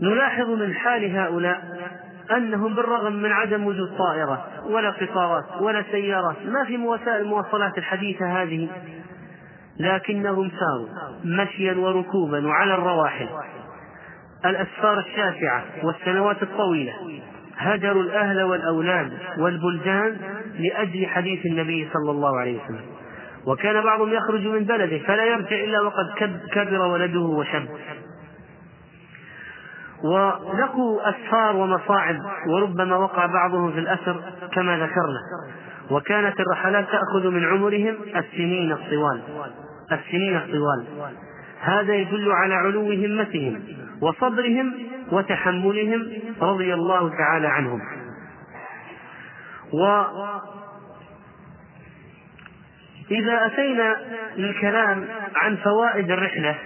فنلاحظ من حال هؤلاء أنهم بالرغم من عدم وجود طائرة ولا قطارات ولا سيارات ما في وسائل المواصلات الحديثة هذه لكنهم ساروا مشيا وركوبا وعلى الرواحل. الأسفار الشاسعة والسنوات الطويلة هجروا الأهل والأولاد والبلدان لأجل حديث النبي صلى الله عليه وسلم. وكان بعضهم يخرج من بلده فلا يرجع إلا وقد كبر ولده وشب. ولقوا أسفار ومصاعب وربما وقع بعضهم في الأسر كما ذكرنا. وكانت الرحلات تأخذ من عمرهم السنين الطوال. السنين الطوال. هذا يدل على علو همتهم وصبرهم وتحملهم رضي الله تعالى عنهم. وإذا أتينا للكلام عن فوائد الرحلة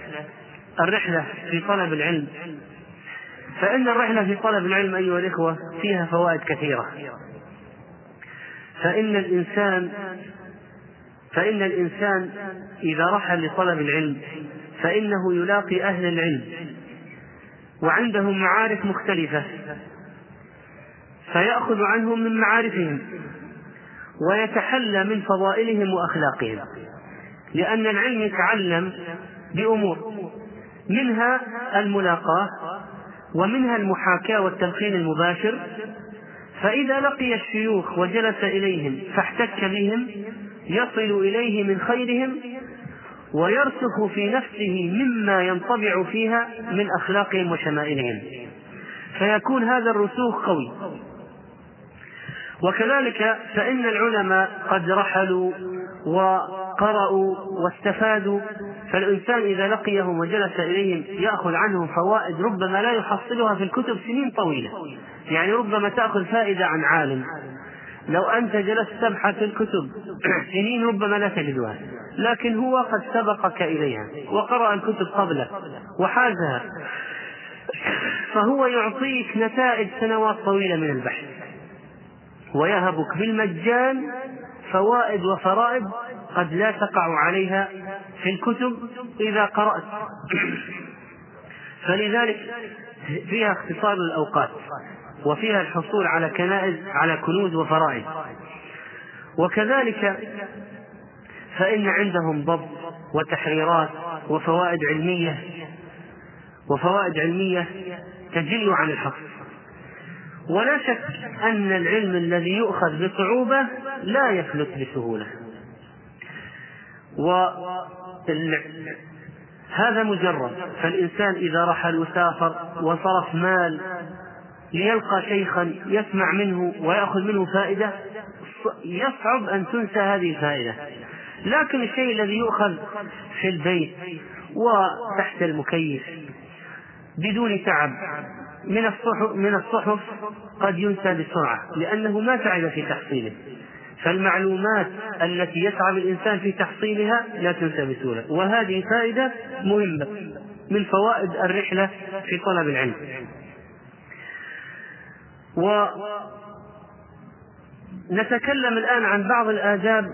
الرحلة في طلب العلم. فإن الرحلة في طلب العلم أيها الإخوة فيها فوائد كثيرة. فإن الإنسان فإن الإنسان إذا رحل لطلب العلم فإنه يلاقي أهل العلم وعندهم معارف مختلفة فيأخذ عنهم من معارفهم. ويتحلى من فضائلهم وأخلاقهم. لأن العلم يتعلم بأمور منها الملاقاة ومنها المحاكاة والتلقين المباشر. فإذا لقي الشيوخ وجلس إليهم فاحتك بهم يصل إليه من خيرهم ويرسخ في نفسه مما ينطبع فيها من أخلاقهم وشمائلهم. فيكون هذا الرسوخ قوي. وكذلك فإن العلماء قد رحلوا وقرأوا واستفادوا فالإنسان إذا لقيهم وجلس إليهم يأخذ عنهم فوائد ربما لا يحصلها في الكتب سنين طويلة. يعني ربما تأخذ فائدة عن عالم. لو أنت جلست تبحث في الكتب سنين ربما لا تجدها لكن هو قد سبقك إليها وقرأ الكتب قبلك وحازها فهو يعطيك نتائج سنوات طويلة من البحث. ويهبك بالمجان فوائد وفرائض قد لا تقع عليها في الكتب إذا قرأت. فلذلك فيها اختصار الأوقات وفيها الحصول على كنائز على كنوز وفرائض وكذلك فإن عندهم ضبط وتحريرات وفوائد علمية وفوائد علمية تجل عن الحصر. ولا شك أن العلم الذي يؤخذ بصعوبة لا يفلت بسهولة. وهذا مجرد. فالإنسان إذا رحل وسافر وصرف مال ليلقى شيخا يسمع منه ويأخذ منه فائدة يصعب أن تنسى هذه الفائدة. لكن الشيء الذي يؤخذ في البيت وتحت المكيف بدون تعب من الصحف من الصحف قد ينسى بسرعة لأنه ما تعب في تحصيله. فالمعلومات التي يتعب الإنسان في تحصيلها لا تنسى بسهولة. وهذه فائدة مهمة من فوائد الرحلة في طلب العلم. ونتكلم الآن عن بعض الآداب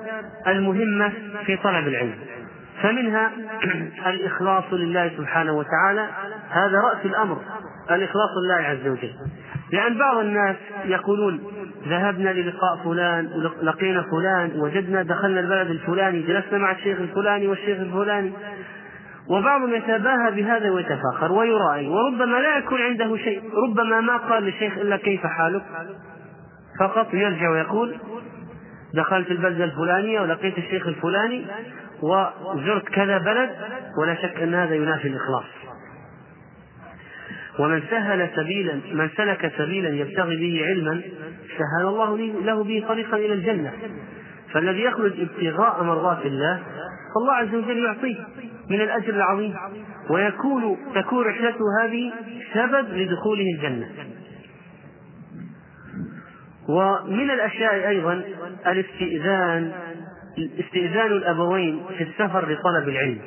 المهمة في طلب العلم. فمنها الإخلاص لله سبحانه وتعالى. هذا رأس الأمر الإخلاص لله عز وجل. لأن بعض الناس يقولون ذهبنا للقاء فلان ولقينا فلان وجدنا دخلنا البلد الفلاني جلسنا مع الشيخ الفلاني والشيخ الفلاني. وبعضهم يتباهى بهذا ويتفاخر ويرائي وربما لا يكون عنده شيء ربما ما قال للشيخ إلا كيف حالك؟ فقط يرجع ويقول دخلت البلدة الفلانية ولقيت الشيخ الفلاني وزرت كذا بلد ولا شك أن هذا ينافي الإخلاص. ومن سهل سبيلا من سلك سبيلا يبتغي به علما سهل الله له به طريقا إلى الجنة. فالذي يخرج ابتغاء مرضات الله فالله عز وجل يعطيه من الأجر العظيم ويكون تكون رحلته هذه سبب لدخوله الجنة. ومن الأشياء أيضا الاستئذان استئذان الأبوين في السفر لطلب العلم.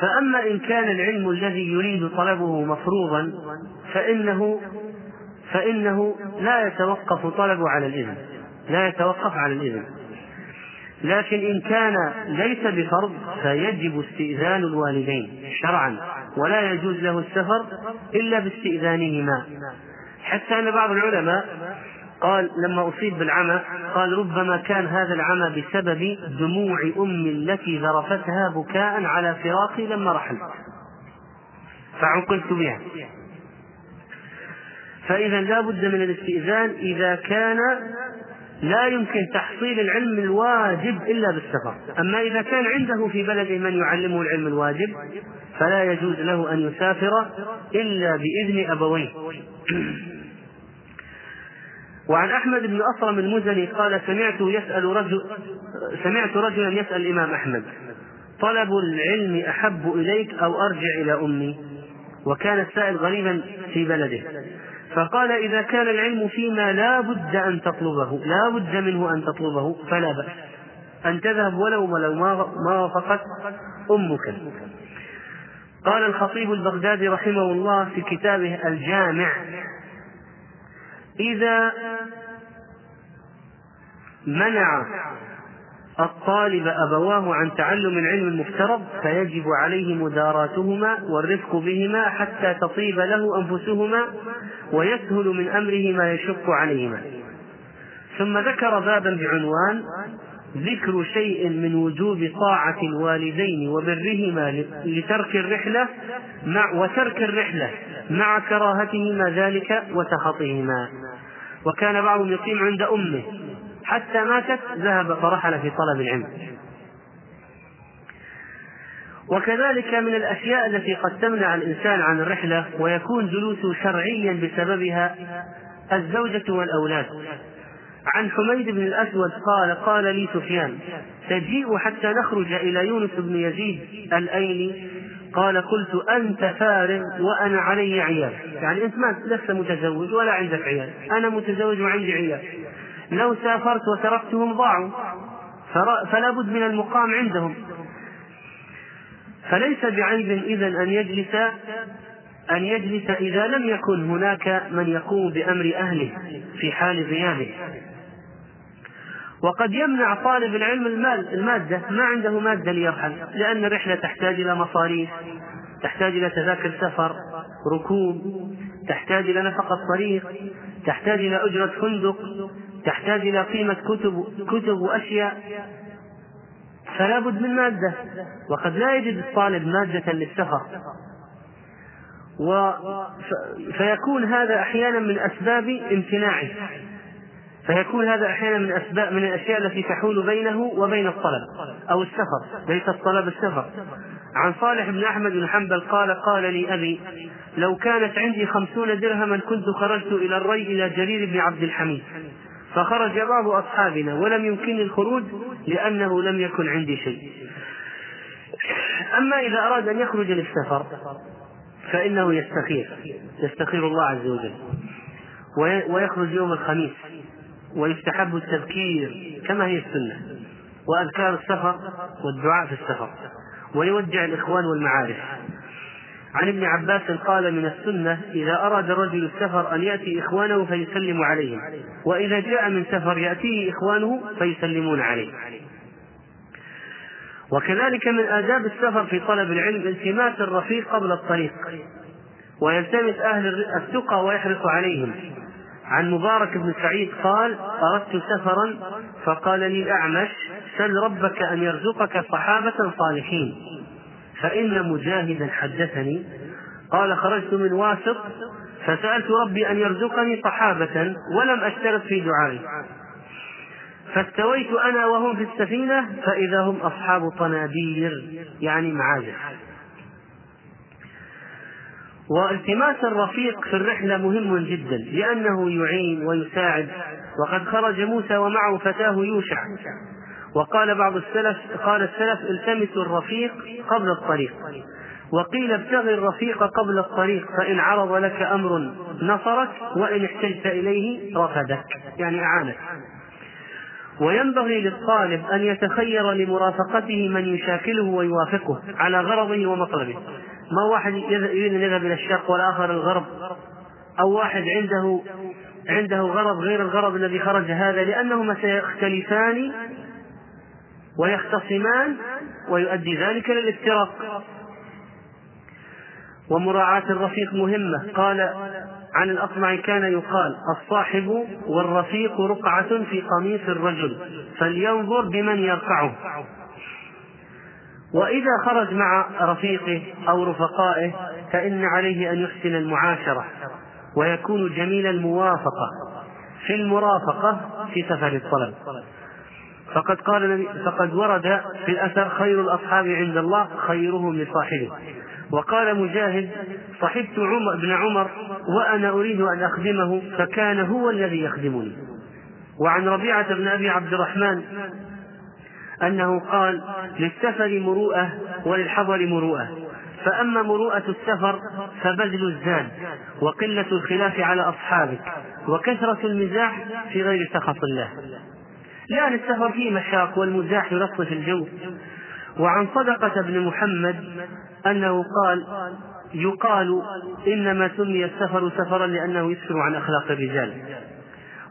فأما إن كان العلم الذي يريد طلبه مفروضا فإنه فإنه لا يتوقف طلبه على الإذن. لا يتوقف على الإذن. لكن إن كان ليس بفرض فيجب استئذان الوالدين شرعا ولا يجوز له السفر إلا باستئذانهما. حتى أن بعض العلماء قال لما أصيب بالعمى قال ربما كان هذا العمى بسبب دموع أمي التي ذرفتها بكاء على فراقي لما رحلت فعقلت بها. فإذا لا بد من الاستئذان إذا كان لا يمكن تحصيل العلم الواجب إلا بالسفر. أما إذا كان عنده في بلده من يعلمه العلم الواجب فلا يجوز له أن يسافر إلا بإذن أبويه. وعن أحمد بن أصرم المزني قال سمعت يسأل رجل سمعت رجلا يسأل الإمام أحمد طلب العلم أحب إليك أو أرجع إلى أمي؟ وكان السائل غريبا في بلده. فقال إذا كان العلم فيما لا بد أن تطلبه لا بد منه أن تطلبه فلا بأس. أن تذهب ولو ولو ما وافقت أمك. قال الخطيب البغدادي رحمه الله في كتابه الجامع إذا منع الطالب أبواه عن تعلم العلم المفترض فيجب عليه مداراتهما والرفق بهما حتى تطيب له أنفسهما ويسهل من أمره ما يشق عليهما. ثم ذكر بابا بعنوان ذكر شيء من وجوب طاعة الوالدين وبرهما لترك الرحلة مع وترك الرحلة. مع كراهتهما ذلك وسخطهما. وكان بعضهم يقيم عند أمه. حتى ماتت ذهب فرحل في طلب العلم. وكذلك من الأشياء التي قد تمنع الإنسان عن الرحلة ويكون جلوسه شرعيا بسببها الزوجة والأولاد. عن حميد بن الأسود قال قال لي سفيان تجيء حتى نخرج إلى يونس بن يزيد الأيلي قال قلت أنت فارغ وأنا علي عيال. يعني أنت ما لست متزوج ولا عندك عيال. أنا متزوج وعندي عيال. لو سافرت وتركتهم ضاعوا. فلا بد من المقام عندهم. فليس بعيب إذا أن يجلس أن يجلس إذا لم يكن هناك من يقوم بأمر أهله في حال غيابه. وقد يمنع طالب العلم المال المادة ما عنده مادة ليرحل لأن الرحلة تحتاج إلى مصاريف تحتاج إلى تذاكر سفر ركوب تحتاج إلى نفقة طريق تحتاج إلى أجرة فندق تحتاج إلى قيمة كتب كتب وأشياء. فلا بد من مادة وقد لا يجد الطالب مادة للسفر. و فيكون هذا أحيانا من أسباب امتناعه. فيكون هذا أحيانا من أسباب من الأشياء التي تحول بينه وبين الطلب أو السفر ليس الطلب السفر. عن صالح بن أحمد بن حنبل قال قال لي أبي لو كانت عندي خمسون درهما كنت خرجت إلى الري إلى جرير بن عبد الحميد. فخرج بعض أصحابنا ولم يمكنني الخروج لأنه لم يكن عندي شيء. أما إذا أراد أن يخرج للسفر فإنه يستخير يستخير الله عز وجل. ويخرج يوم الخميس. ويستحب التذكير كما هي السنة وأذكار السفر والدعاء في السفر. ويودع الإخوان والمعارف. عن ابن عباس قال من السنة إذا أراد الرجل السفر أن يأتي إخوانه فيسلم عليهم. وإذا جاء من سفر يأتيه إخوانه فيسلمون عليه. وكذلك من آداب السفر في طلب العلم التماس الرفيق قبل الطريق. ويلتمس أهل التقى ويحرص عليهم. عن مبارك بن سعيد قال أردت سفرا؟ فقال لي الأعمش سل ربك أن يرزقك صحابة صالحين. فإن مجاهدا حدثني قال خرجت من واسط فسألت ربي أن يرزقني صحابة ولم أشترط في دعائي. فاستويت أنا وهم في السفينة فإذا هم أصحاب طنابير يعني معازف. والتماس الرفيق في الرحلة مهم جدا لأنه يعين ويساعد. وقد خرج موسى ومعه فتاة يوشع. وقال بعض السلف قال السلف التمسوا الرفيق قبل الطريق. وقيل ابتغ الرفيق قبل الطريق فإن عرض لك أمر نصرك وإن احتجت إليه رفدك يعني أعانك. وينبغي للطالب أن يتخير لمرافقته من يشاكله ويوافقه على غرضه ومطلبه. ما واحد يريد أن يذهب إلى الشرق والآخر الغرب؟ أو واحد عنده عنده غرض غير الغرض الذي خرج هذا؟ لأنهما سيختلفان ويختصمان ويؤدي ذلك للافتراق. ومراعاة الرفيق مهمة. قال عن الأصمع كان يقال الصاحب والرفيق رقعة في قميص الرجل فلينظر بمن يرقعه وإذا خرج مع رفيقه أو رفقائه فإن عليه أن يحسن المعاشرة ويكون جميل الموافقة في المرافقة في سفر الطلب. فقد قال فقد ورد في الأثر خير الأصحاب عند الله خيرهم لصاحبه. وقال مجاهد صحبت عمر بن عمر وأنا أريد أن أخدمه فكان هو الذي يخدمني. وعن ربيعة بن أبي عبد الرحمن أنه قال للسفر مروءة وللحضر مروءة. فأما مروءة السفر فبذل الزاد وقلة الخلاف على أصحابك وكثرة المزاح في غير سخط الله. لأن السفر فيه مشاق والمزاح يلطف الجو. وعن صدقة بن محمد أنه قال يقال إنما سمي السفر سفرا لأنه يسفر عن أخلاق الرجال.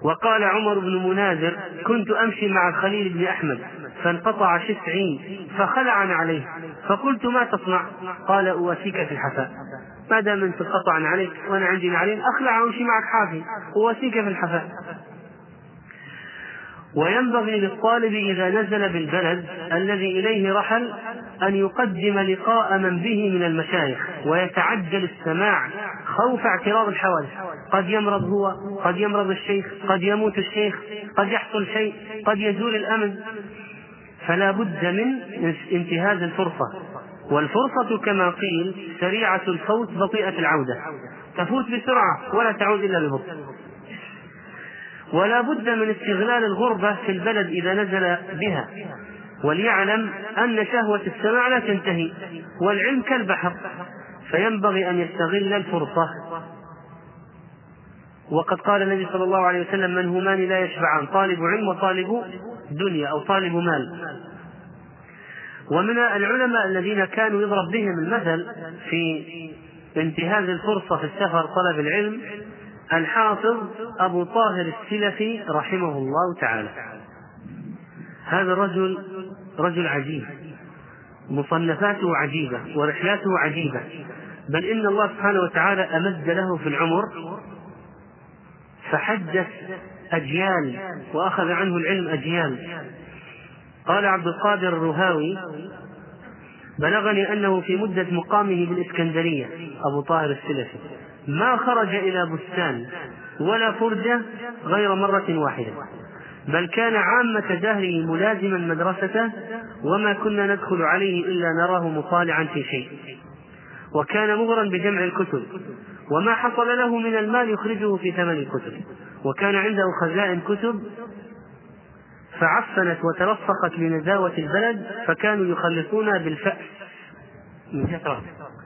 وقال عمر بن مناذر كنت أمشي مع الخليل بن أحمد فانقطع شسعي فخلعا عليه فقلت ما تصنع؟ قال أواسيك في الحفاء. ما دام أنت انقطع عليك وأنا عندي نعلين أخلع وأمشي معك حافي. أواسيك في الحفاء. وينبغي للطالب إذا نزل بالبلد الذي إليه رحل أن يقدم لقاء من به من المشايخ ويتعجل السماع خوف اعتراض الحوادث. قد يمرض هو قد يمرض الشيخ قد يموت الشيخ قد يحصل شيء قد يزول الأمن. فلا بد من انتهاز الفرصة. والفرصة كما قيل سريعة الفوت بطيئة العودة. تفوت بسرعة ولا تعود إلا ببطء. ولا بد من استغلال الغربة في البلد إذا نزل بها. وليعلم أن شهوة السماع لا تنتهي والعلم كالبحر. فينبغي أن يستغل الفرصة. وقد قال النبي صلى الله عليه وسلم من همان لا يشبعان طالب علم وطالب دنيا أو طالب مال. ومن العلماء الذين كانوا يضرب بهم المثل في انتهاز الفرصة في السفر طلب العلم الحافظ أبو طاهر السلفي رحمه الله تعالى. هذا الرجل رجل عجيب مصنفاته عجيبة ورحلاته عجيبة. بل إن الله سبحانه وتعالى أمد له في العمر فحدث أجيال وأخذ عنه العلم أجيال. قال عبد القادر الرهاوي بلغني أنه في مدة مقامه بالإسكندرية أبو طاهر السلفي ما خرج إلى بستان ولا فرجة غير مرة واحدة بل كان عامة دهره ملازما مدرسته وما كنا ندخل عليه إلا نراه مطالعا في شيء. وكان مغرا بجمع الكتب. وما حصل له من المال يخرجه في ثمن الكتب. وكان عنده خزائن كتب فعفنت وترسخت لنزاوة البلد فكانوا يخلصون بالفأس. من كثرة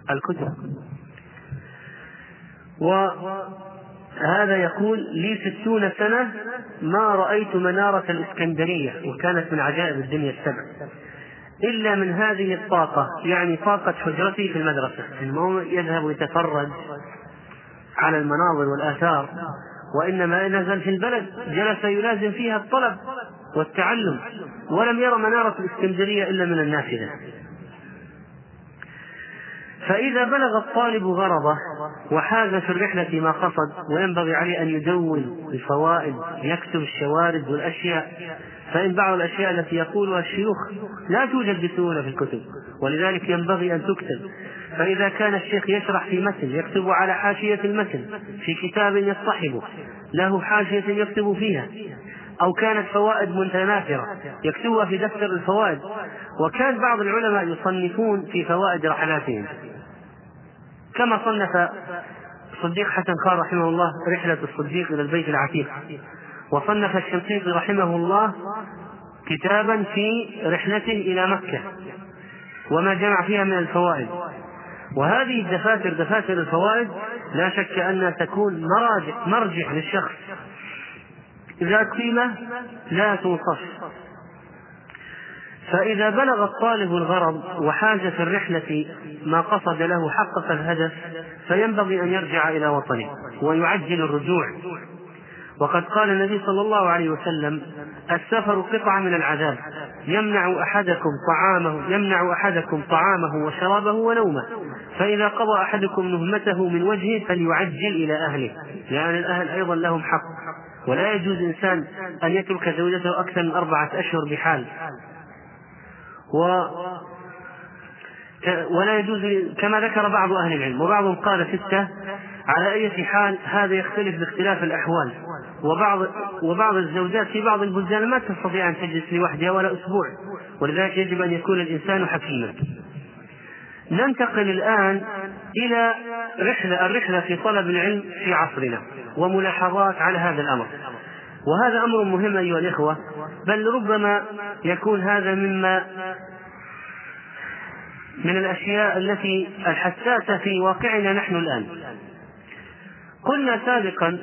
الكتب. وهذا يقول لي ستون سنة ما رأيت منارة الإسكندرية وكانت من عجائب الدنيا السبع. إلا من هذه الطاقة يعني طاقة حجرتي في المدرسة. إنه يذهب يتفرج على المناظر والآثار. وإنما نزل في البلد جلس يلازم فيها الطلب والتعلم. ولم ير منارة الإسكندرية إلا من النافذة. فإذا بلغ الطالب غرضه وحاز في الرحلة ما قصد وينبغي عليه أن يدون الفوائد يكتب الشوارد والأشياء فإن بعض الأشياء التي يقولها الشيوخ لا توجد بسهولة في الكتب ولذلك ينبغي أن تكتب. فإذا كان الشيخ يشرح في متن يكتب على حاشية المتن في كتاب يصطحبه له حاشية يكتب فيها. أو كانت فوائد متناثرة يكتبها في دفتر الفوائد. وكان بعض العلماء يصنفون في فوائد رحلاتهم. كما صنف الصديق حسن خان رحمه الله رحلة الصديق إلى البيت العتيق. وصنف الشنقيطي رحمه الله كتابا في رحلته إلى مكة وما جمع فيها من الفوائد. وهذه الدفاتر دفاتر الفوائد لا شك أنها تكون مراجع مرجع للشخص. ذات قيمة لا توصف فإذا بلغ الطالب الغرض وحاز في الرحلة ما قصد له حقق الهدف فينبغي أن يرجع إلى وطنه ويعجل الرجوع. وقد قال النبي صلى الله عليه وسلم السفر قطعة من العذاب يمنع أحدكم طعامه يمنع أحدكم طعامه وشرابه ونومه فإذا قضى أحدكم نهمته من وجهه فليعجل إلى أهله لأن الأهل أيضا لهم حق. ولا يجوز إنسان أن يترك زوجته أكثر من أربعة أشهر بحال. و ولا يجوز كما ذكر بعض أهل العلم وبعضهم قال ستة على أي حال هذا يختلف باختلاف الأحوال. وبعض وبعض الزوجات في بعض البلدان ما تستطيع أن تجلس لوحدها ولا أسبوع ولذلك يجب أن يكون الإنسان حكيما. ننتقل الآن إلى رحلة الرحلة في طلب العلم في عصرنا وملاحظات على هذا الأمر. وهذا أمر مهم أيها الإخوة بل ربما يكون هذا مما من الأشياء التي الحساسة في واقعنا نحن الآن. قلنا سابقا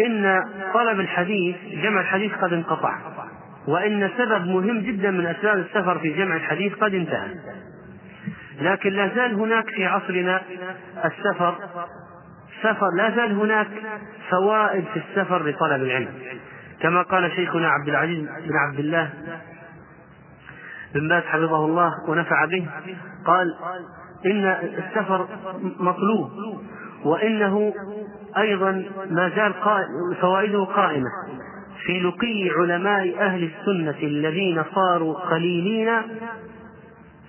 إن طلب الحديث جمع الحديث قد انقطع. وإن سبب مهم جدا من أسباب السفر في جمع الحديث قد انتهى. لكن لا زال هناك في عصرنا السفر سفر لا زال هناك فوائد في السفر لطلب العلم. كما قال شيخنا عبد العزيز بن عبد الله بن باز حفظه الله ونفع به قال إن السفر مطلوب وإنه أيضا ما زال فوائده قائمة. في لقي علماء أهل السنة الذين صاروا قليلين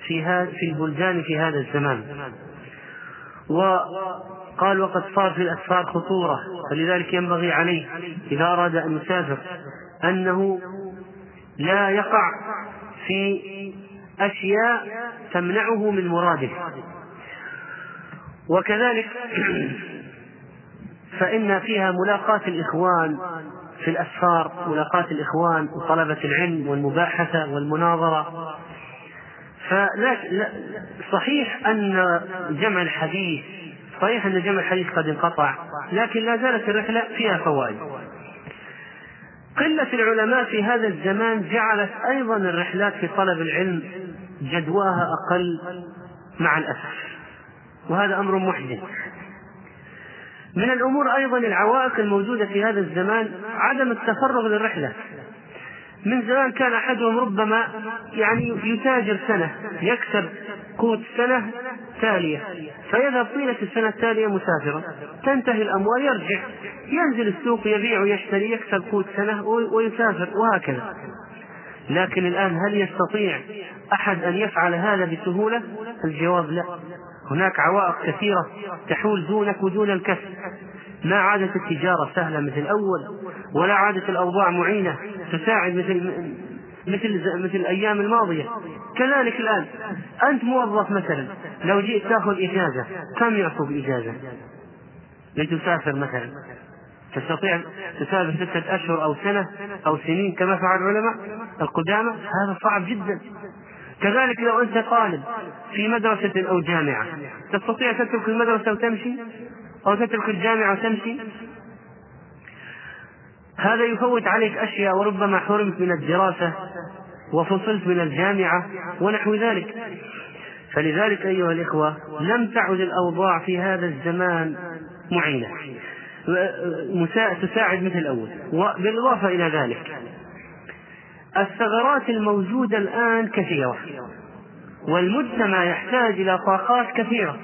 في في البلدان في هذا الزمان. وقال وقد صار في الأسفار خطورة فلذلك ينبغي عليه إذا أراد أن يسافر أنه لا يقع في أشياء تمنعه من مراده. وكذلك فإن فيها ملاقاة الإخوان في الأسفار ملاقاة الإخوان وطلبة العلم والمباحثة والمناظرة. فلا صحيح أن جمع الحديث صحيح أن جمع الحديث قد انقطع لكن لا زالت الرحلة فيها فوائد. قلة العلماء في هذا الزمان جعلت أيضا الرحلات في طلب العلم جدواها أقل مع الأسف. وهذا أمر محزن من الأمور أيضا العوائق الموجودة في هذا الزمان عدم التفرغ للرحلة. من زمان كان أحدهم ربما يعني يتاجر سنة يكسب قوت سنة تالية فيذهب طيلة السنة التالية مسافرا. تنتهي الأموال يرجع ينزل السوق يبيع ويشتري يكسب قوت سنة ويسافر وهكذا. لكن الآن هل يستطيع أحد أن يفعل هذا بسهولة؟ الجواب لا. هناك عوائق كثيرة تحول دونك ودون الكسب. ما عادت التجارة سهلة مثل الأول ولا عادت الأوضاع معينة تساعد مثل مثل مثل الأيام الماضية. كذلك الآن أنت موظف مثلا لو جئت تأخذ إجازة كم يعطوك إجازة؟ لتسافر مثلا. تستطيع تسافر ستة أشهر أو سنة أو سنين كما فعل العلماء القدامى؟ هذا صعب جدا. كذلك لو أنت طالب في مدرسة أو جامعة تستطيع تترك المدرسة وتمشي؟ أو تترك الجامعة وتمشي؟ هذا يفوت عليك أشياء وربما حرمت من الدراسة وفصلت من الجامعة ونحو ذلك. فلذلك أيها الإخوة لم تعد الأوضاع في هذا الزمان معينة. تساعد مثل الأول. وبالإضافة إلى ذلك الثغرات الموجودة الآن كثيرة. والمجتمع يحتاج إلى طاقات كثيرة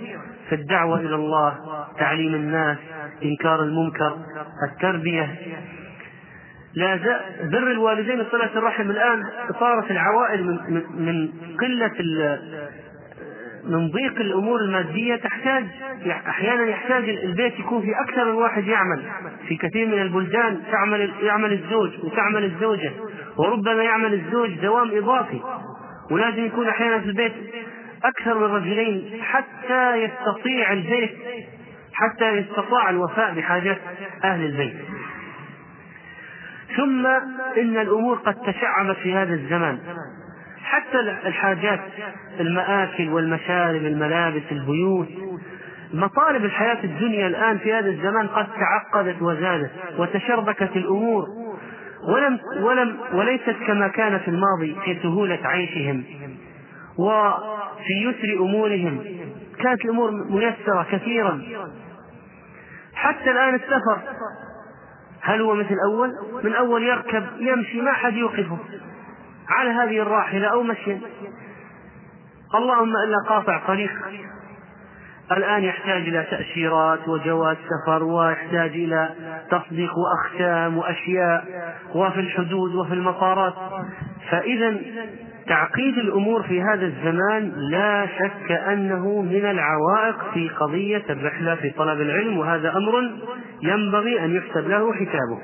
في الدعوة إلى الله تعليم الناس إنكار المنكر التربية. لا بر الوالدين صلة الرحم الآن صارت العوائد من, من قلة من ضيق الأمور المادية تحتاج أحيانا يحتاج البيت يكون في أكثر من واحد يعمل. في كثير من البلدان تعمل يعمل الزوج وتعمل الزوجة. وربما يعمل الزوج دوام إضافي ولازم يكون أحيانا في البيت أكثر من رجلين حتى يستطيع البيت حتى يستطاع الوفاء بحاجات أهل البيت. ثم إن الأمور قد تشعبت في هذا الزمان حتى الحاجات المآكل والمشارب الملابس البيوت مطالب الحياة الدنيا الآن في هذا الزمان قد تعقدت وزادت وتشربكت الأمور. ولم ولم وليست كما كان في الماضي في سهولة عيشهم وفي يسر أمورهم. كانت الأمور ميسرة كثيرا. حتى الآن السفر هل هو مثل الأول؟ من أول يركب يمشي ما حد يوقفه. على هذه الراحلة أو مشيا. اللهم إلا قاطع طريق. الآن يحتاج إلى تأشيرات وجواز سفر ويحتاج إلى تصديق وأختام وأشياء وفي الحدود وفي المطارات. فإذا تعقيد الأمور في هذا الزمان لا شك أنه من العوائق في قضية الرحلة في طلب العلم وهذا أمر ينبغي أن يحسب له حسابه.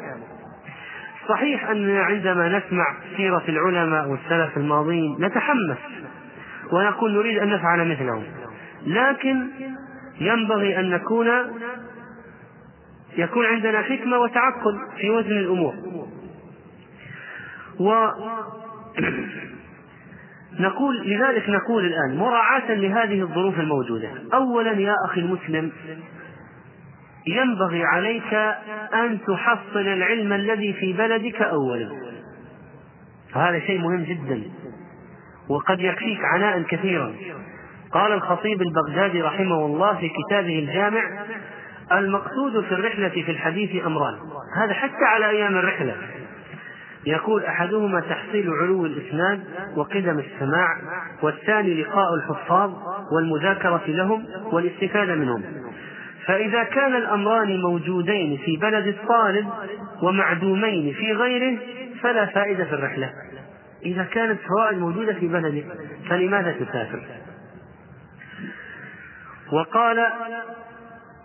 صحيح أن عندما نسمع سيرة العلماء والسلف الماضين نتحمس ونقول نريد أن نفعل مثلهم. لكن ينبغي أن نكون يكون عندنا حكمة وتعقل في وزن الأمور. و نقول لذلك نقول الآن مراعاة لهذه الظروف الموجودة. أولا يا أخي المسلم ينبغي عليك أن تحصل العلم الذي في بلدك أولا. وهذا شيء مهم جدا وقد يكفيك عناء كثيرا. قال الخطيب البغدادي رحمه الله في كتابه الجامع المقصود في الرحلة في الحديث أمران. هذا حتى على أيام الرحلة. يقول أحدهما تحصيل علو الإسناد وقدم السماع والثاني لقاء الحفاظ والمذاكرة لهم والاستفادة منهم. فإذا كان الأمران موجودين في بلد الطالب ومعدومين في غيره فلا فائدة في الرحلة. إذا كانت فوائد موجودة في بلده فلماذا تسافر؟ وقال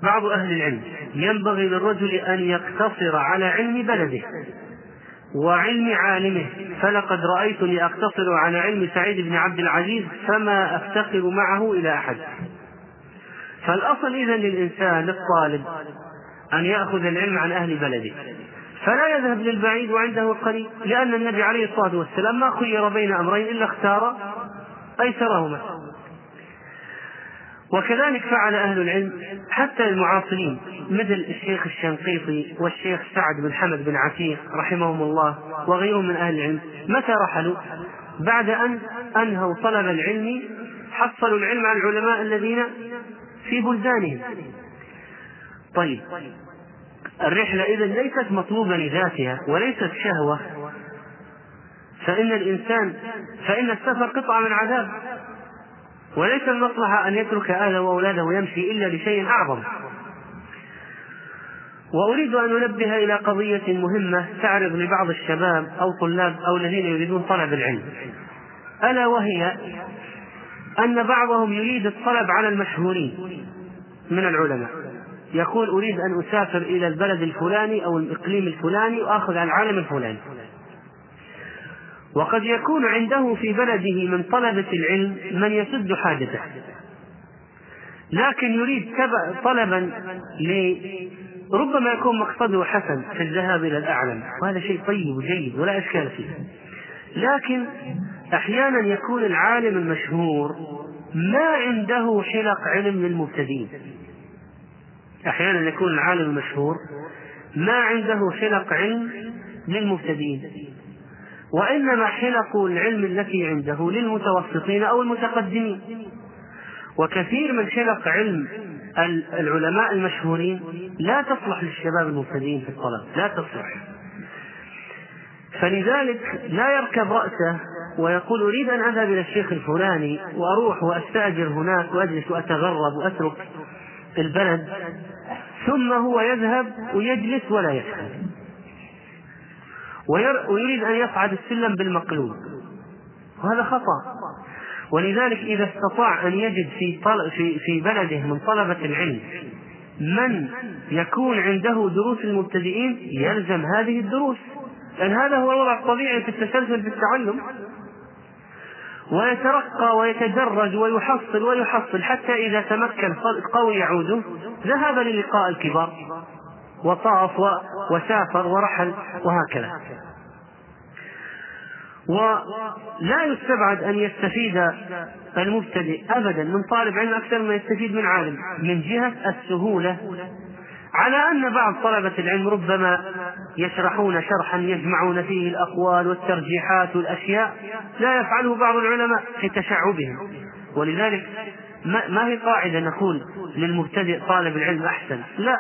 بعض أهل العلم ينبغي للرجل أن يقتصر على علم بلده وعلم عالمه فلقد رأيتني أقتصر على علم سعيد بن عبد العزيز فما أفتقر معه إلى أحد. فالأصل إذا للإنسان للطالب أن يأخذ العلم عن أهل بلده. فلا يذهب للبعيد وعنده القريب لأن النبي عليه الصلاة والسلام ما خير بين أمرين إلا اختار أيسرهما. وكذلك فعل أهل العلم حتى المعاصرين مثل الشيخ الشنقيطي والشيخ سعد بن حمد بن عتيق رحمهم الله وغيرهم من أهل العلم. متى رحلوا؟ بعد أن أنهوا طلب العلم حصلوا العلم عن العلماء الذين في بلدانهم. طيب الرحلة إذا ليست مطلوبة لذاتها وليست شهوة فإن الإنسان فإن السفر قطعة من عذاب. وليس المصلحة أن يترك أهله وأولاده ويمشي إلا لشيء أعظم. وأريد أن أنبه إلى قضية مهمة تعرض لبعض الشباب أو طلاب أو الذين يريدون طلب العلم. ألا وهي أن بعضهم يريد الطلب على المشهورين من العلماء. يقول أريد أن أسافر إلى البلد الفلاني أو الإقليم الفلاني وآخذ عن العالم الفلاني. وقد يكون عنده في بلده من طلبة العلم من يسد حاجته. لكن يريد طلبا ربما يكون مقصده حسن في الذهاب إلى الأعلم. وهذا شيء طيب وجيد ولا إشكال فيه. لكن أحيانا يكون العالم المشهور ما عنده حلق علم للمبتدئين. أحيانا يكون العالم المشهور ما عنده حلق علم للمبتدئين. وإنما حلق العلم التي عنده للمتوسطين أو المتقدمين. وكثير من حلق علم العلماء المشهورين لا تصلح للشباب المبتدئين في الطلب لا تصلح. فلذلك لا يركب رأسه ويقول أريد أن أذهب إلى الشيخ الفلاني وأروح وأستأجر هناك وأجلس وأتغرب وأترك البلد. ثم هو يذهب ويجلس ولا يفهم ويريد أن يصعد السلم بالمقلوب. وهذا خطأ. ولذلك إذا استطاع أن يجد في في في بلده من طلبة العلم من يكون عنده دروس المبتدئين يلزم هذه الدروس. لأن هذا هو الوضع الطبيعي في التسلسل في التعلم. ويترقى ويتدرج ويحصل ويحصل حتى إذا تمكن قوي يعوده ذهب للقاء الكبار. وطاف وسافر ورحل وهكذا. ولا يستبعد أن يستفيد المبتدئ أبدا من طالب علم أكثر ما يستفيد من عالم من جهة السهولة. على أن بعض طلبة العلم ربما يشرحون شرحا يجمعون فيه الأقوال والترجيحات والأشياء لا يفعله بعض العلماء في تشعبهم. ولذلك ما هي قاعدة نقول للمبتدئ طالب العلم أحسن؟ لا.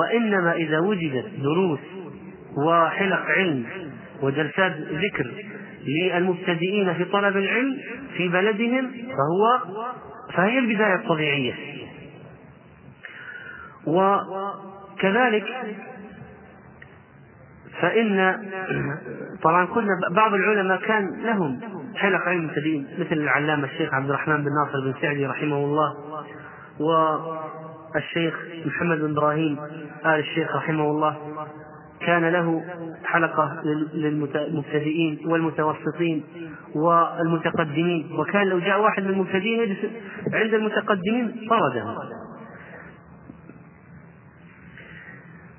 وإنما إذا وجدت دروس وحلق علم وجلسات ذكر للمبتدئين في طلب العلم في بلدهم فهو فهي البداية الطبيعية. وكذلك فإن طبعا كنا بعض العلماء كان لهم حلق علم المبتدئين مثل العلامة الشيخ عبد الرحمن بن ناصر بن سعدي رحمه الله. والشيخ محمد بن إبراهيم آل الشيخ رحمه الله. كان له حلقة للمبتدئين والمتوسطين والمتقدمين. وكان لو جاء واحد من المبتدئين يجلس عند المتقدمين طرده.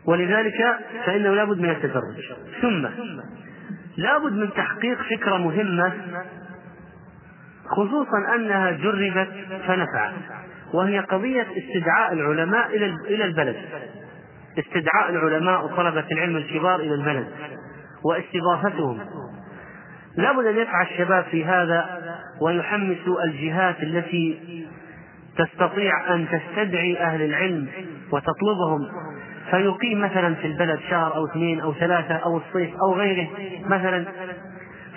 ولذلك فإنه لابد من التدرج ثم لابد من تحقيق فكرة مهمة خصوصا أنها جربت فنفعت. وهي قضية استدعاء العلماء إلى إلى البلد. استدعاء العلماء وطلبة العلم الكبار إلى البلد واستضافتهم. لابد أن يسعى الشباب في هذا ويحمسوا الجهات التي تستطيع أن تستدعي أهل العلم وتطلبهم. فيقيم مثلا في البلد شهر أو اثنين أو ثلاثة أو الصيف أو غيره مثلا.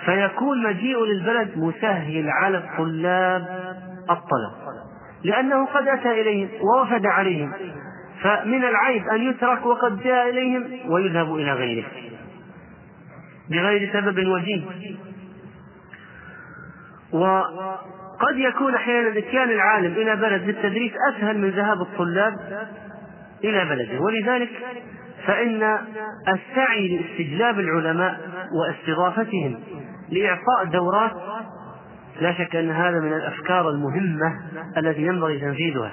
فيكون مجيء للبلد مسهل على الطلاب الطلب. لأنه قد أتى إليهم ووفد عليهم. فمن العيب أن يترك وقد جاء إليهم ويذهب إلى غيره. بغير سبب وجيه. وقد يكون أحيانا إتيان العالم إلى بلد للتدريس أسهل من ذهاب الطلاب إلى بلده. ولذلك فإن السعي لاستجلاب العلماء واستضافتهم لإعطاء دورات لا شك أن هذا من الأفكار المهمة التي ينبغي تنفيذها.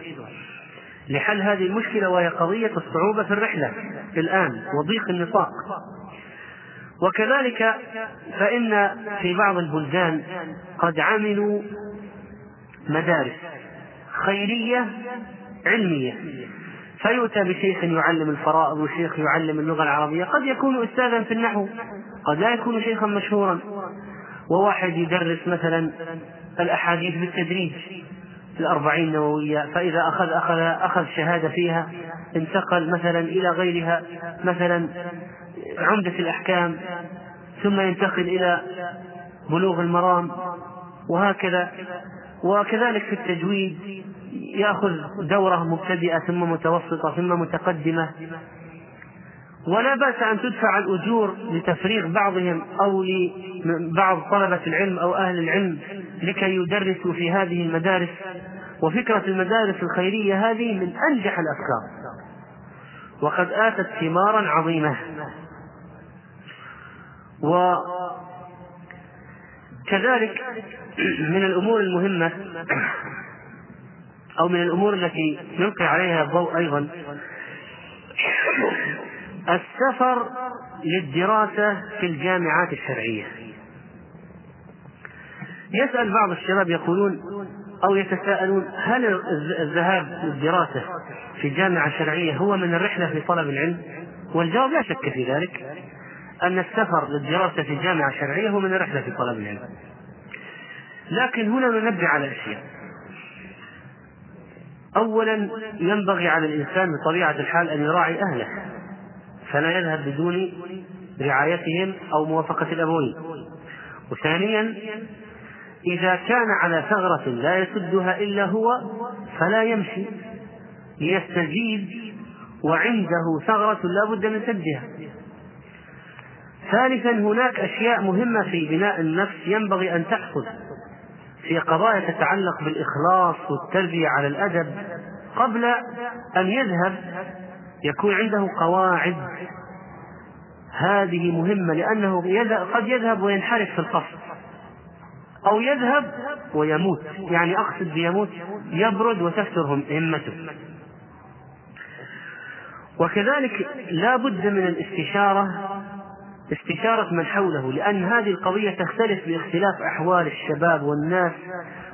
لحل هذه المشكلة وهي قضية الصعوبة في الرحلة الآن وضيق النطاق. وكذلك فإن في بعض البلدان قد عملوا مدارس خيرية علمية. فيؤتى بشيخ يعلم الفرائض وشيخ يعلم اللغة العربية. قد يكون أستاذا في النحو قد لا يكون شيخا مشهورا. وواحد يدرس مثلا الأحاديث بالتدريج الأربعين النووية فإذا أخذ أخذ أخذ شهادة فيها انتقل مثلا إلى غيرها مثلا عمدة الأحكام ثم ينتقل إلى بلوغ المرام وهكذا. وكذلك في التجويد يأخذ دورة مبتدئة ثم متوسطة ثم متقدمة. ولا بأس أن تدفع الأجور لتفريغ بعضهم أو لبعض طلبة العلم أو أهل العلم لكي يدرسوا في هذه المدارس. وفكرة المدارس الخيرية هذه من أنجح الأفكار. وقد آتت ثمارا عظيمة. وكذلك من الأمور المهمة أو من الأمور التي نلقي عليها الضوء أيضا السفر للدراسة في الجامعات الشرعية يسأل بعض الشباب يقولون أو يتساءلون هل الذهاب للدراسة في جامعة شرعية هو من الرحلة في طلب العلم؟ والجواب لا شك في ذلك أن السفر للدراسة في جامعة شرعية هو من الرحلة في طلب العلم. لكن هنا ننبه على أشياء. أولا ينبغي على الإنسان بطبيعة الحال أن يراعي أهله فلا يذهب بدون رعايتهم أو موافقة الأبوين. وثانيا إذا كان على ثغرة لا يسدها إلا هو فلا يمشي ليستزيد وعنده ثغرة لا بد من سدها. ثالثا هناك أشياء مهمة في بناء النفس ينبغي أن تحصل في قضايا تتعلق بالإخلاص والتربية على الأدب قبل أن يذهب يكون عنده قواعد هذه مهمة لأنه قد يذهب وينحرف في القصد أو يذهب ويموت. يعني أقصد بيموت يبرد وتفتر همته. وكذلك لا بد من الاستشارة استشارة من حوله لأن هذه القضية تختلف باختلاف أحوال الشباب والناس.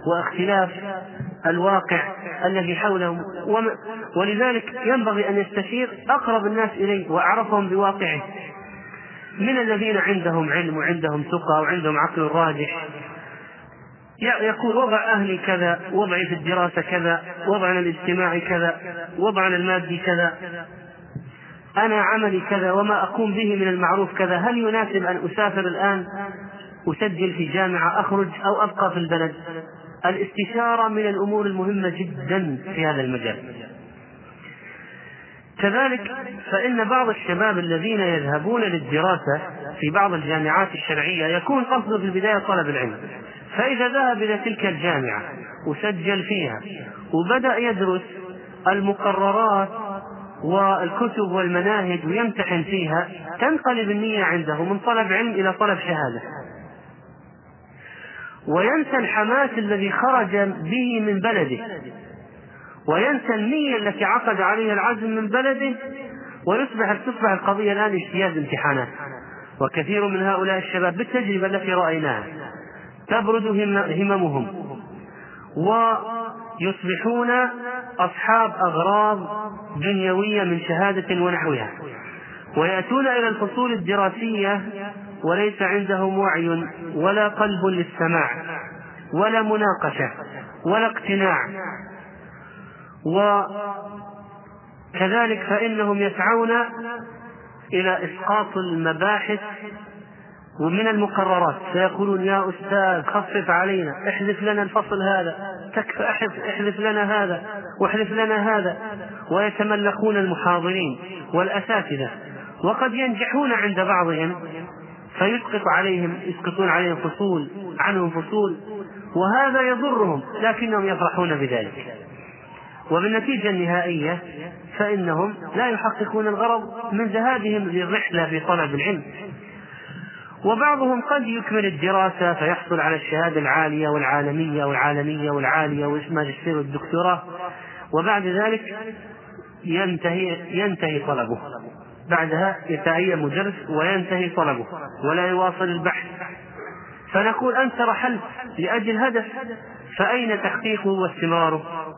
واختلاف الواقع الذي حولهم. ولذلك ينبغي أن يستشير أقرب الناس إليه وأعرفهم بواقعه. من الذين عندهم علم وعندهم ثقة وعندهم عقل راجح؟ يقول وضع أهلي كذا وضعي في الدراسة كذا وضعنا الاجتماعي كذا وضعنا المادي كذا. أنا عملي كذا وما أقوم به من المعروف كذا. هل يناسب أن أسافر الآن؟ أسجل في جامعة أخرج أو أبقى في البلد؟ الاستشارة من الأمور المهمة جدا في هذا المجال. كذلك فإن بعض الشباب الذين يذهبون للدراسة في بعض الجامعات الشرعية يكون قصده في البداية طلب العلم. فإذا ذهب إلى تلك الجامعة وسجل فيها وبدأ يدرس المقررات والكتب والمناهج ويمتحن فيها تنقلب النية عنده من طلب علم إلى طلب شهادة. وينسى الحماس الذي خرج به من بلده. وينسى النية التي عقد عليها العزم من بلده. ويصبح تصبح القضية الآن اجتياز امتحانات. وكثير من هؤلاء الشباب بالتجربة التي رأيناها تبرد هممهم. ويصبحون أصحاب أغراض دنيوية من شهادة ونحوها. ويأتون إلى الفصول الدراسية وليس عندهم وعي ولا قلب للسماع ولا مناقشة ولا اقتناع. وكذلك فإنهم يسعون إلى إسقاط المباحث ومن المقررات. فيقولون يا أستاذ خفف علينا احذف لنا الفصل هذا تكفى احذف لنا هذا واحذف لنا هذا. ويتملقون المحاضرين والأساتذة. وقد ينجحون عند بعضهم فيسقط عليهم يسقطون عليهم فصول عنهم فصول وهذا يضرهم لكنهم يفرحون بذلك. وبالنتيجة النهائية فإنهم لا يحققون الغرض من ذهابهم للرحلة في طلب العلم. وبعضهم قد يكمل الدراسة فيحصل على الشهادة العالية والعالمية والعالمية والعالية والماجستير والدكتوراه وبعد ذلك ينتهي ينتهي طلبه. بعدها يتأيم مدرس وينتهي طلبه ولا يواصل البحث. فنقول أنت رحلت لأجل هدف فأين تحقيقه واستمراره؟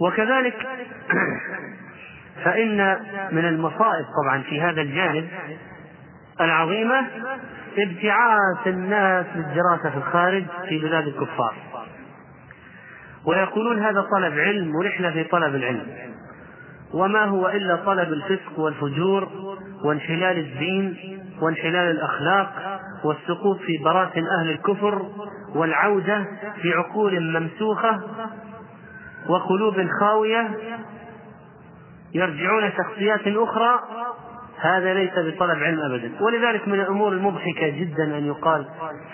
وكذلك فإن من المصائب طبعا في هذا الجانب العظيمة ابتعاث الناس للدراسة في الخارج في بلاد الكفار. ويقولون هذا طلب علم ورحلة في طلب العلم. وما هو إلا طلب الفسق والفجور وانحلال الدين وانحلال الأخلاق والسقوط في براثن أهل الكفر والعودة في عقول ممسوخة وقلوب خاوية يرجعون شخصيات أخرى هذا ليس بطلب علم أبدا. ولذلك من الأمور المضحكة جدا أن يقال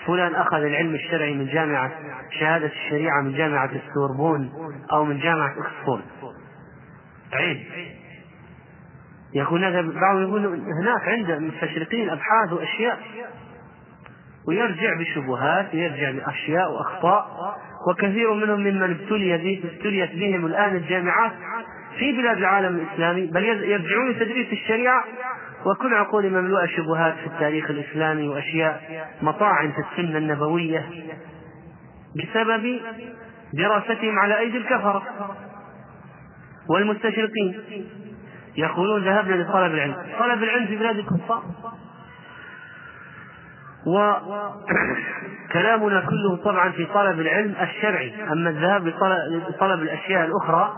فلان أخذ العلم الشرعي من جامعة شهادة الشريعة من جامعة السوربون أو من جامعة أكسفورد. عيب يقول هذا بعضهم يقول هناك عنده مستشرقين أبحاث وأشياء ويرجع بشبهات ويرجع بأشياء وأخطاء وكثير منهم ممن ابتلي به ابتليت بهم الآن الجامعات في بلاد العالم الإسلامي بل يرجعون لتدريس الشريعة وكل عقول مملوءة شبهات في التاريخ الإسلامي وأشياء مطاعن في السنة النبوية بسبب دراستهم على أيدي الكفرة. والمستشرقين يقولون ذهبنا لطلب العلم. طلب العلم في بلاد الكفار. وكلامنا كله طبعا في طلب العلم الشرعي. أما الذهاب لطلب الأشياء الأخرى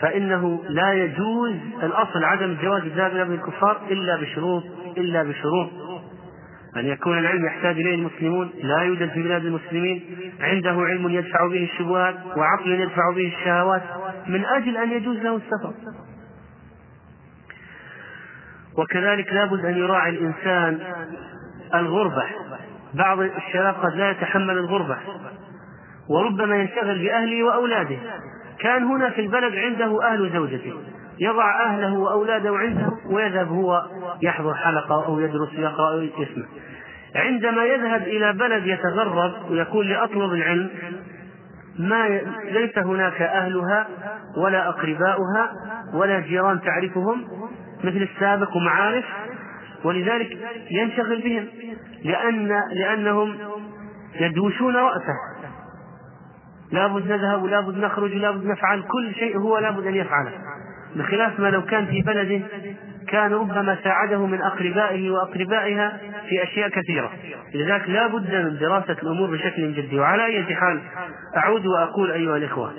فإنه لا يجوز الأصل عدم جواز الذهاب إلى الكفار إلا بشروط إلا بشروط أن يكون العلم يحتاج إليه المسلمون لا يوجد في بلاد المسلمين عنده علم يدفع به الشبهات وعقل يدفع به الشهوات من أجل أن يجوز له السفر. وكذلك لابد أن يراعي الإنسان الغربة. بعض الشباب قد لا يتحمل الغربة وربما ينشغل بأهله وأولاده. كان هنا في البلد عنده أهل زوجته. يضع أهله وأولاده عنده ويذهب هو يحضر حلقة أو يدرس يقرأ أو يسمع. عندما يذهب إلى بلد يتغرب ويقول لأطلب العلم ما ليس هناك أهلها ولا أقرباؤها ولا جيران تعرفهم مثل السابق ومعارف ولذلك ينشغل بهم لأن لأنهم يدوشون رأسه. لابد نذهب ولابد نخرج ولابد نفعل كل شيء هو لابد أن يفعله. بخلاف ما لو كان في بلده كان ربما ساعده من أقربائه وأقربائها في أشياء كثيرة. لذلك لا بد من دراسة الأمور بشكل جدي. وعلى أي حال أعود وأقول أيها الإخوة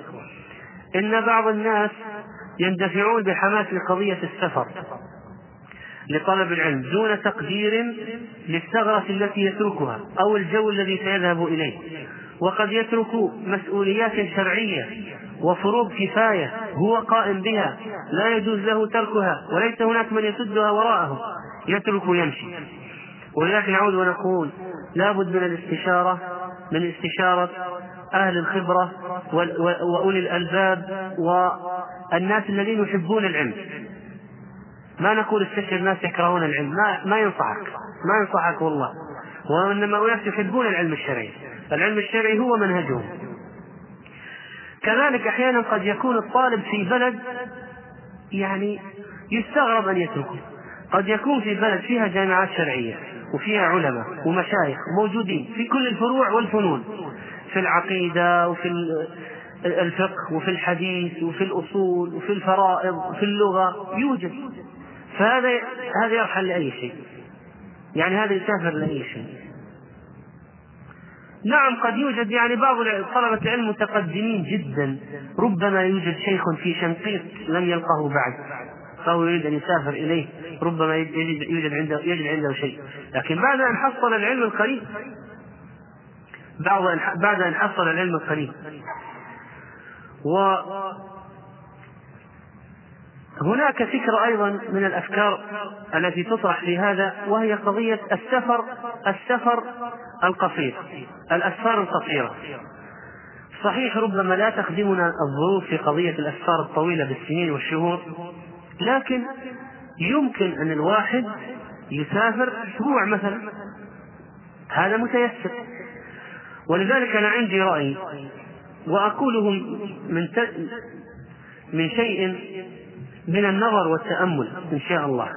إن بعض الناس يندفعون بحماس لقضية السفر لطلب العلم دون تقدير للثغرة التي يتركها أو الجو الذي سيذهب إليه. وقد يترك مسؤوليات شرعية وفروض كفاية هو قائم بها لا يجوز له تركها وليس هناك من يسدها وراءه. يترك يمشي. ولذلك نعود ونقول لا بد من الاستشارة من استشارة أهل الخبرة وأولي الألباب والناس الذين يحبون العلم. ما نقول استشر ناس يكرهون العلم ما, ما ينصحك ما ينصحك والله. وإنما أناس يحبون العلم الشرعي. العلم الشرعي هو منهجهم. كذلك أحيانا قد يكون الطالب في بلد يعني يستغرب أن يتركه. قد يكون في بلد فيها جامعات شرعية وفيها علماء ومشايخ موجودين في كل الفروع والفنون في العقيدة وفي الفقه وفي الحديث وفي الأصول وفي الفرائض وفي اللغة يوجد. فهذا هذا يرحل لأي شيء. يعني هذا يسافر لأي شيء. نعم قد يوجد يعني بعض طلبة العلم متقدمين جدا. ربما يوجد شيخ في شنقيط لم يلقه بعد. فهو يريد أن يسافر إليه. ربما يجد يوجد عنده يجد عنده شيء. لكن بعد أن حصل العلم القريب بعد بعد أن حصل العلم القريب. و هناك فكرة أيضا من الأفكار التي تطرح في هذا وهي قضية السفر السفر القصير الأسفار القصيرة. صحيح ربما لا تخدمنا الظروف في قضية الأسفار الطويلة بالسنين والشهور لكن يمكن أن الواحد يسافر أسبوع مثلا. هذا متيسر. ولذلك أنا عندي رأي وأقوله من من شيء من النظر والتأمل إن شاء الله.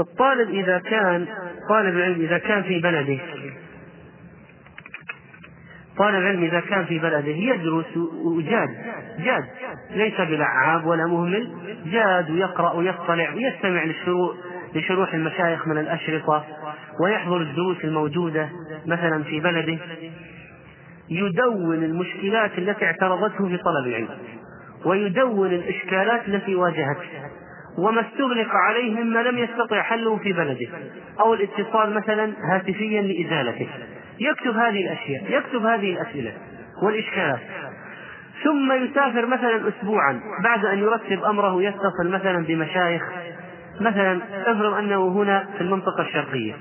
الطالب إذا كان طالب العلم إذا كان في بلده. طالب العلم إذا كان في بلده يدرس وجاد جاد. ليس بلعاب ولا مهمل. جاد ويقرأ ويطلع ويستمع للشروح لشروح المشايخ من الأشرطة ويحضر الدروس الموجودة مثلا في بلده. يدون المشكلات التي اعترضته في طلب العلم. ويدون الإشكالات التي واجهته وما استغلق عليه مما لم يستطع حله في بلده. أو الاتصال مثلا هاتفيا لإزالته. يكتب هذه الأشياء يكتب هذه الأسئلة والإشكالات. ثم يسافر مثلا أسبوعا بعد أن يرتب أمره يتصل مثلا بمشايخ. مثلا افرض أنه هنا في المنطقة الشرقية.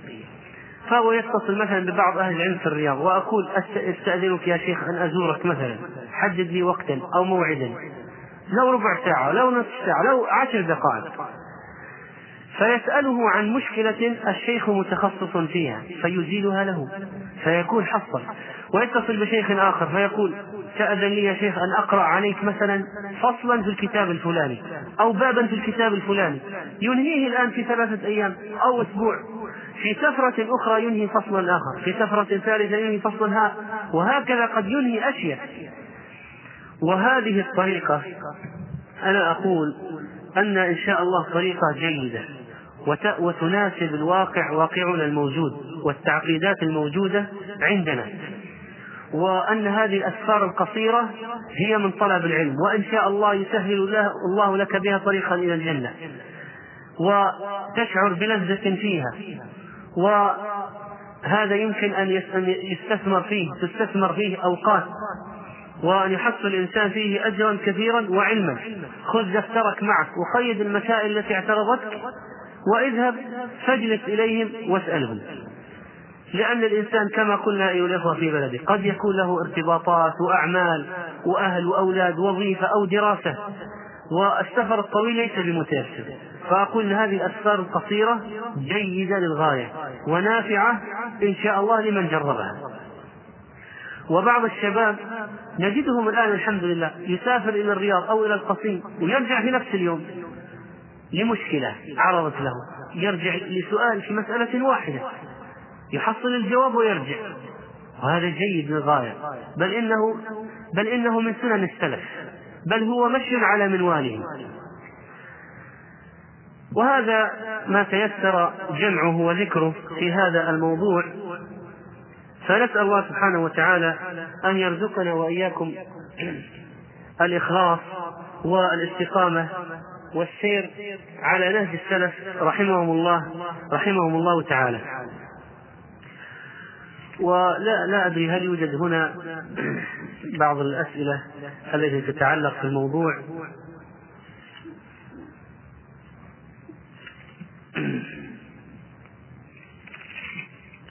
فهو يتصل مثلا ببعض أهل العلم في الرياض وأقول أستأذنك يا شيخ أن أزورك مثلا. حدد لي وقتا أو موعدا. لو ربع ساعة لو نصف ساعة لو عشر دقائق. فيسأله عن مشكلة الشيخ متخصص فيها فيزيلها له. فيكون حصل. ويتصل بشيخ آخر فيقول تأذن لي يا شيخ أن أقرأ عليك مثلا فصلا في الكتاب الفلاني أو بابا في الكتاب الفلاني. ينهيه الآن في ثلاثة أيام أو أسبوع. في سفرة أخرى ينهي فصلا آخر في سفرة ثالثة ينهي فصلا ها وهكذا قد ينهي أشياء. وهذه الطريقة أنا أقول أن إن شاء الله طريقة جيدة وتناسب الواقع واقعنا الموجود والتعقيدات الموجودة عندنا. وأن هذه الأسفار القصيرة هي من طلب العلم وإن شاء الله يسهل الله لك بها طريقا إلى الجنة. وتشعر بلذة فيها. وهذا يمكن أن يستثمر فيه تستثمر فيه أوقات وأن يحصل الإنسان فيه أجرا كثيرا وعلما. خذ دفترك معك وقيد المسائل التي اعترضتك واذهب فاجلس إليهم واسألهم. لأن الإنسان كما قلنا أيها الإخوة في بلده قد يكون له ارتباطات وأعمال وأهل وأولاد وظيفة أو دراسة والسفر الطويل ليس بمتيسر. فأقول أن هذه الأسفار القصيرة جيدة للغاية ونافعة إن شاء الله لمن جربها. وبعض الشباب نجدهم الآن الحمد لله يسافر إلى الرياض أو إلى القصيم ويرجع في نفس اليوم. لمشكلة عرضت له. يرجع لسؤال في مسألة واحدة. يحصل الجواب ويرجع. وهذا جيد للغاية بل إنه بل إنه من سنن السلف. بل هو مشي على منواله وهذا ما تيسر جمعه وذكره في هذا الموضوع. فنسأل الله سبحانه وتعالى أن يرزقنا وإياكم الإخلاص والاستقامة والسير على نهج السلف رحمهم الله رحمهم الله تعالى. ولا لا أدري هل يوجد هنا بعض الأسئلة التي تتعلق في الموضوع.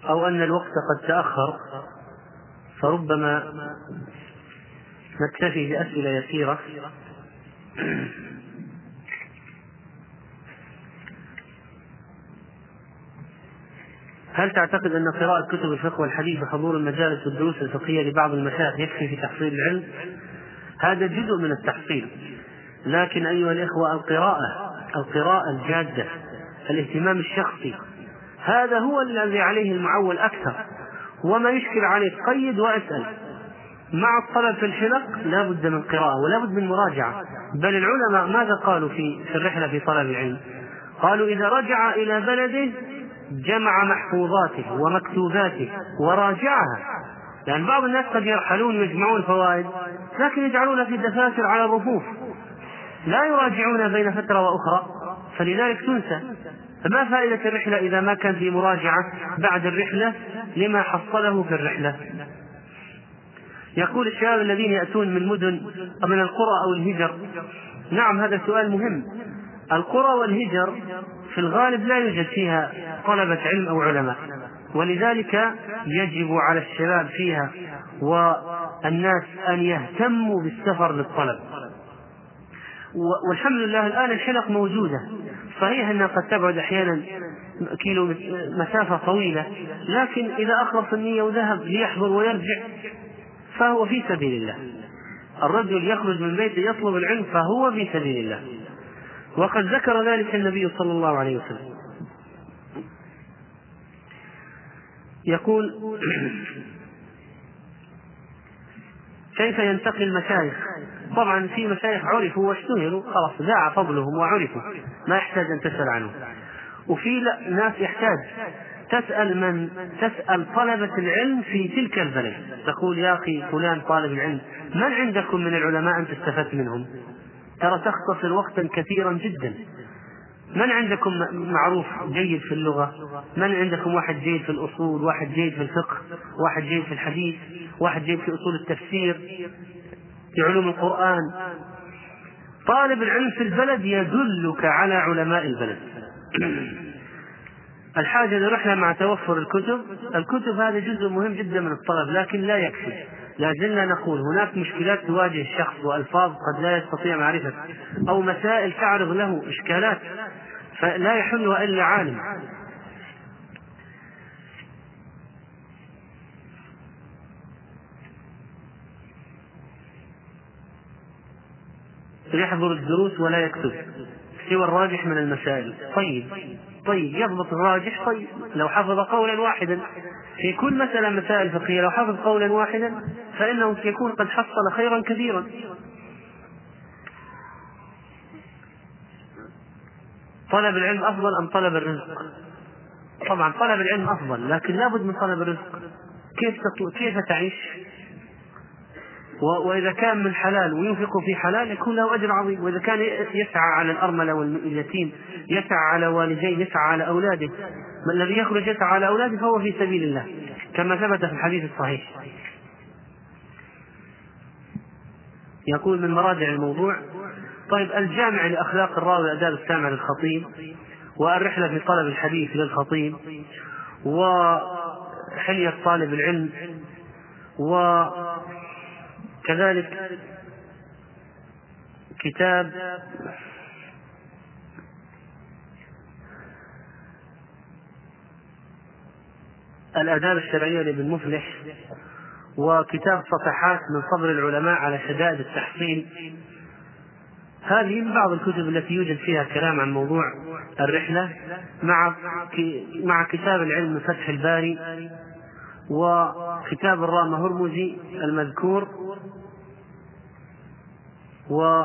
أو أن الوقت قد تأخر فربما نكتفي بأسئلة يسيرة هل تعتقد أن قراءة كتب الفقه والحديث وحضور المجالس والدروس الفقهية لبعض المشايخ يكفي في تحصيل العلم؟ هذا جزء من التحصيل لكن أيها الإخوة القراءة القراءة الجادة الاهتمام الشخصي هذا هو الذي عليه المعول أكثر. وما يشكل عليك. قيد وأسأل. مع الطلب في الحلق لا بد من قراءة ولا بد من مراجعة. بل العلماء ماذا قالوا في في الرحلة في طلب العلم؟ قالوا إذا رجع إلى بلده جمع محفوظاته ومكتوباته وراجعها. لأن بعض الناس قد يرحلون ويجمعون فوائد لكن يجعلونها في دفاتر على الرفوف. لا يراجعون بين فترة وأخرى فلذلك تنسى. فما فائدة الرحلة إذا ما كان في مراجعة بعد الرحلة لما حصله في الرحلة؟ يقول الشباب الذين يأتون من مدن أو من القرى أو الهجر. نعم هذا سؤال مهم. القرى والهجر في الغالب لا يوجد فيها طلبة علم أو علماء ولذلك يجب على الشباب فيها والناس أن يهتموا بالسفر للطلب. والحمد لله الآن الحلق موجودة. صحيح أنها قد تبعد أحيانا كيلو مسافة طويلة لكن إذا أخلص النية وذهب ليحضر ويرجع فهو في سبيل الله. الرجل يخرج من بيته يطلب العلم فهو في سبيل الله. وقد ذكر ذلك النبي صلى الله عليه وسلم. يقول كيف ينتقي المشايخ؟ طبعا في مشايخ عرفوا واشتهروا خلاص ذاع فضلهم وعرفوا ما يحتاج أن تسأل عنهم وفي ناس يحتاج. تسأل من؟ تسأل طلبة العلم في تلك البلد. تقول يا أخي فلان طالب العلم من عندكم من العلماء أنت استفدت منهم؟ ترى تختصر وقتا كثيرا جدا. من عندكم معروف جيد في اللغة؟ من عندكم واحد جيد في الأصول واحد جيد في الفقه واحد جيد في الحديث واحد جيد في أصول التفسير؟ في علوم القرآن. طالب العلم في البلد يدلك على علماء البلد. الحاجة لرحلة مع توفر الكتب الكتب هذا جزء مهم جدا من الطلب لكن لا يكفي. لا زلنا نقول هناك مشكلات تواجه الشخص وألفاظ قد لا يستطيع معرفة أو مسائل تعرض له إشكالات فلا يحلها إلا عالم. يحضر الدروس ولا يكتب سوى الراجح من المسائل. طيب طيب يضبط الراجح طيب. لو حفظ قولا واحدا. في كل مسألة مسائل فقهية لو حفظ قولا واحدا فإنه سيكون قد حصل خيرا كثيرا طلب العلم أفضل أم طلب الرزق؟ طبعا طلب العلم أفضل لكن لابد من طلب الرزق. كيف كيف تعيش؟ وإذا كان من حلال وينفق في حلال يكون له أجر عظيم. وإذا كان يسعى على الأرملة واليتيم يسعى على والديه يسعى على أولاده. الذي يخرج يسعى على أولاده فهو في سبيل الله كما ثبت في الحديث الصحيح. يقول من مراجع الموضوع طيب الجامع لأخلاق الراوي أداب السامع للخطيب والرحلة في طلب الحديث للخطيب وحلية طالب العلم وكذلك كتاب الآداب الشرعية لابن مفلح وكتاب صفحات من صبر العلماء على شدائد التحصيل. هذه من بعض الكتب التي يوجد فيها كلام عن موضوع الرحلة مع مع كتاب العلم فتح الباري وكتاب الرامة هرمزي المذكور. و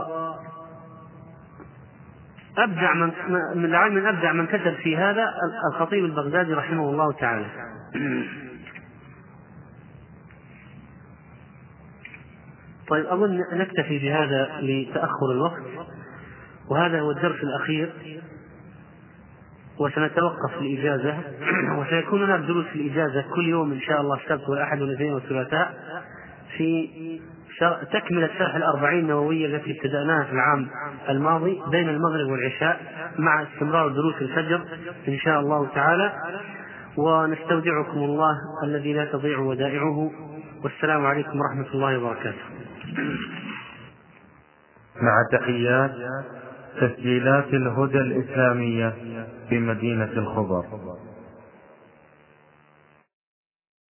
أبدع من العلم من أبدع من كتب في هذا الخطيب البغدادي رحمه الله تعالى. طيب أظن نكتفي بهذا لتأخر الوقت. وهذا هو الدرس الأخير. وسنتوقف في الإجازة وسيكون هناك دروس في الإجازة كل يوم إن شاء الله السبت والأحد والاثنين والثلاثاء في تكملة شرح الأربعين النووية التي ابتدأناها في العام الماضي بين المغرب والعشاء مع استمرار دروس الفجر إن شاء الله تعالى. ونستودعكم الله الذي لا تضيع ودائعه. والسلام عليكم ورحمة الله وبركاته. مع تحيات تسجيلات الهدى الإسلامية في مدينة الخضر.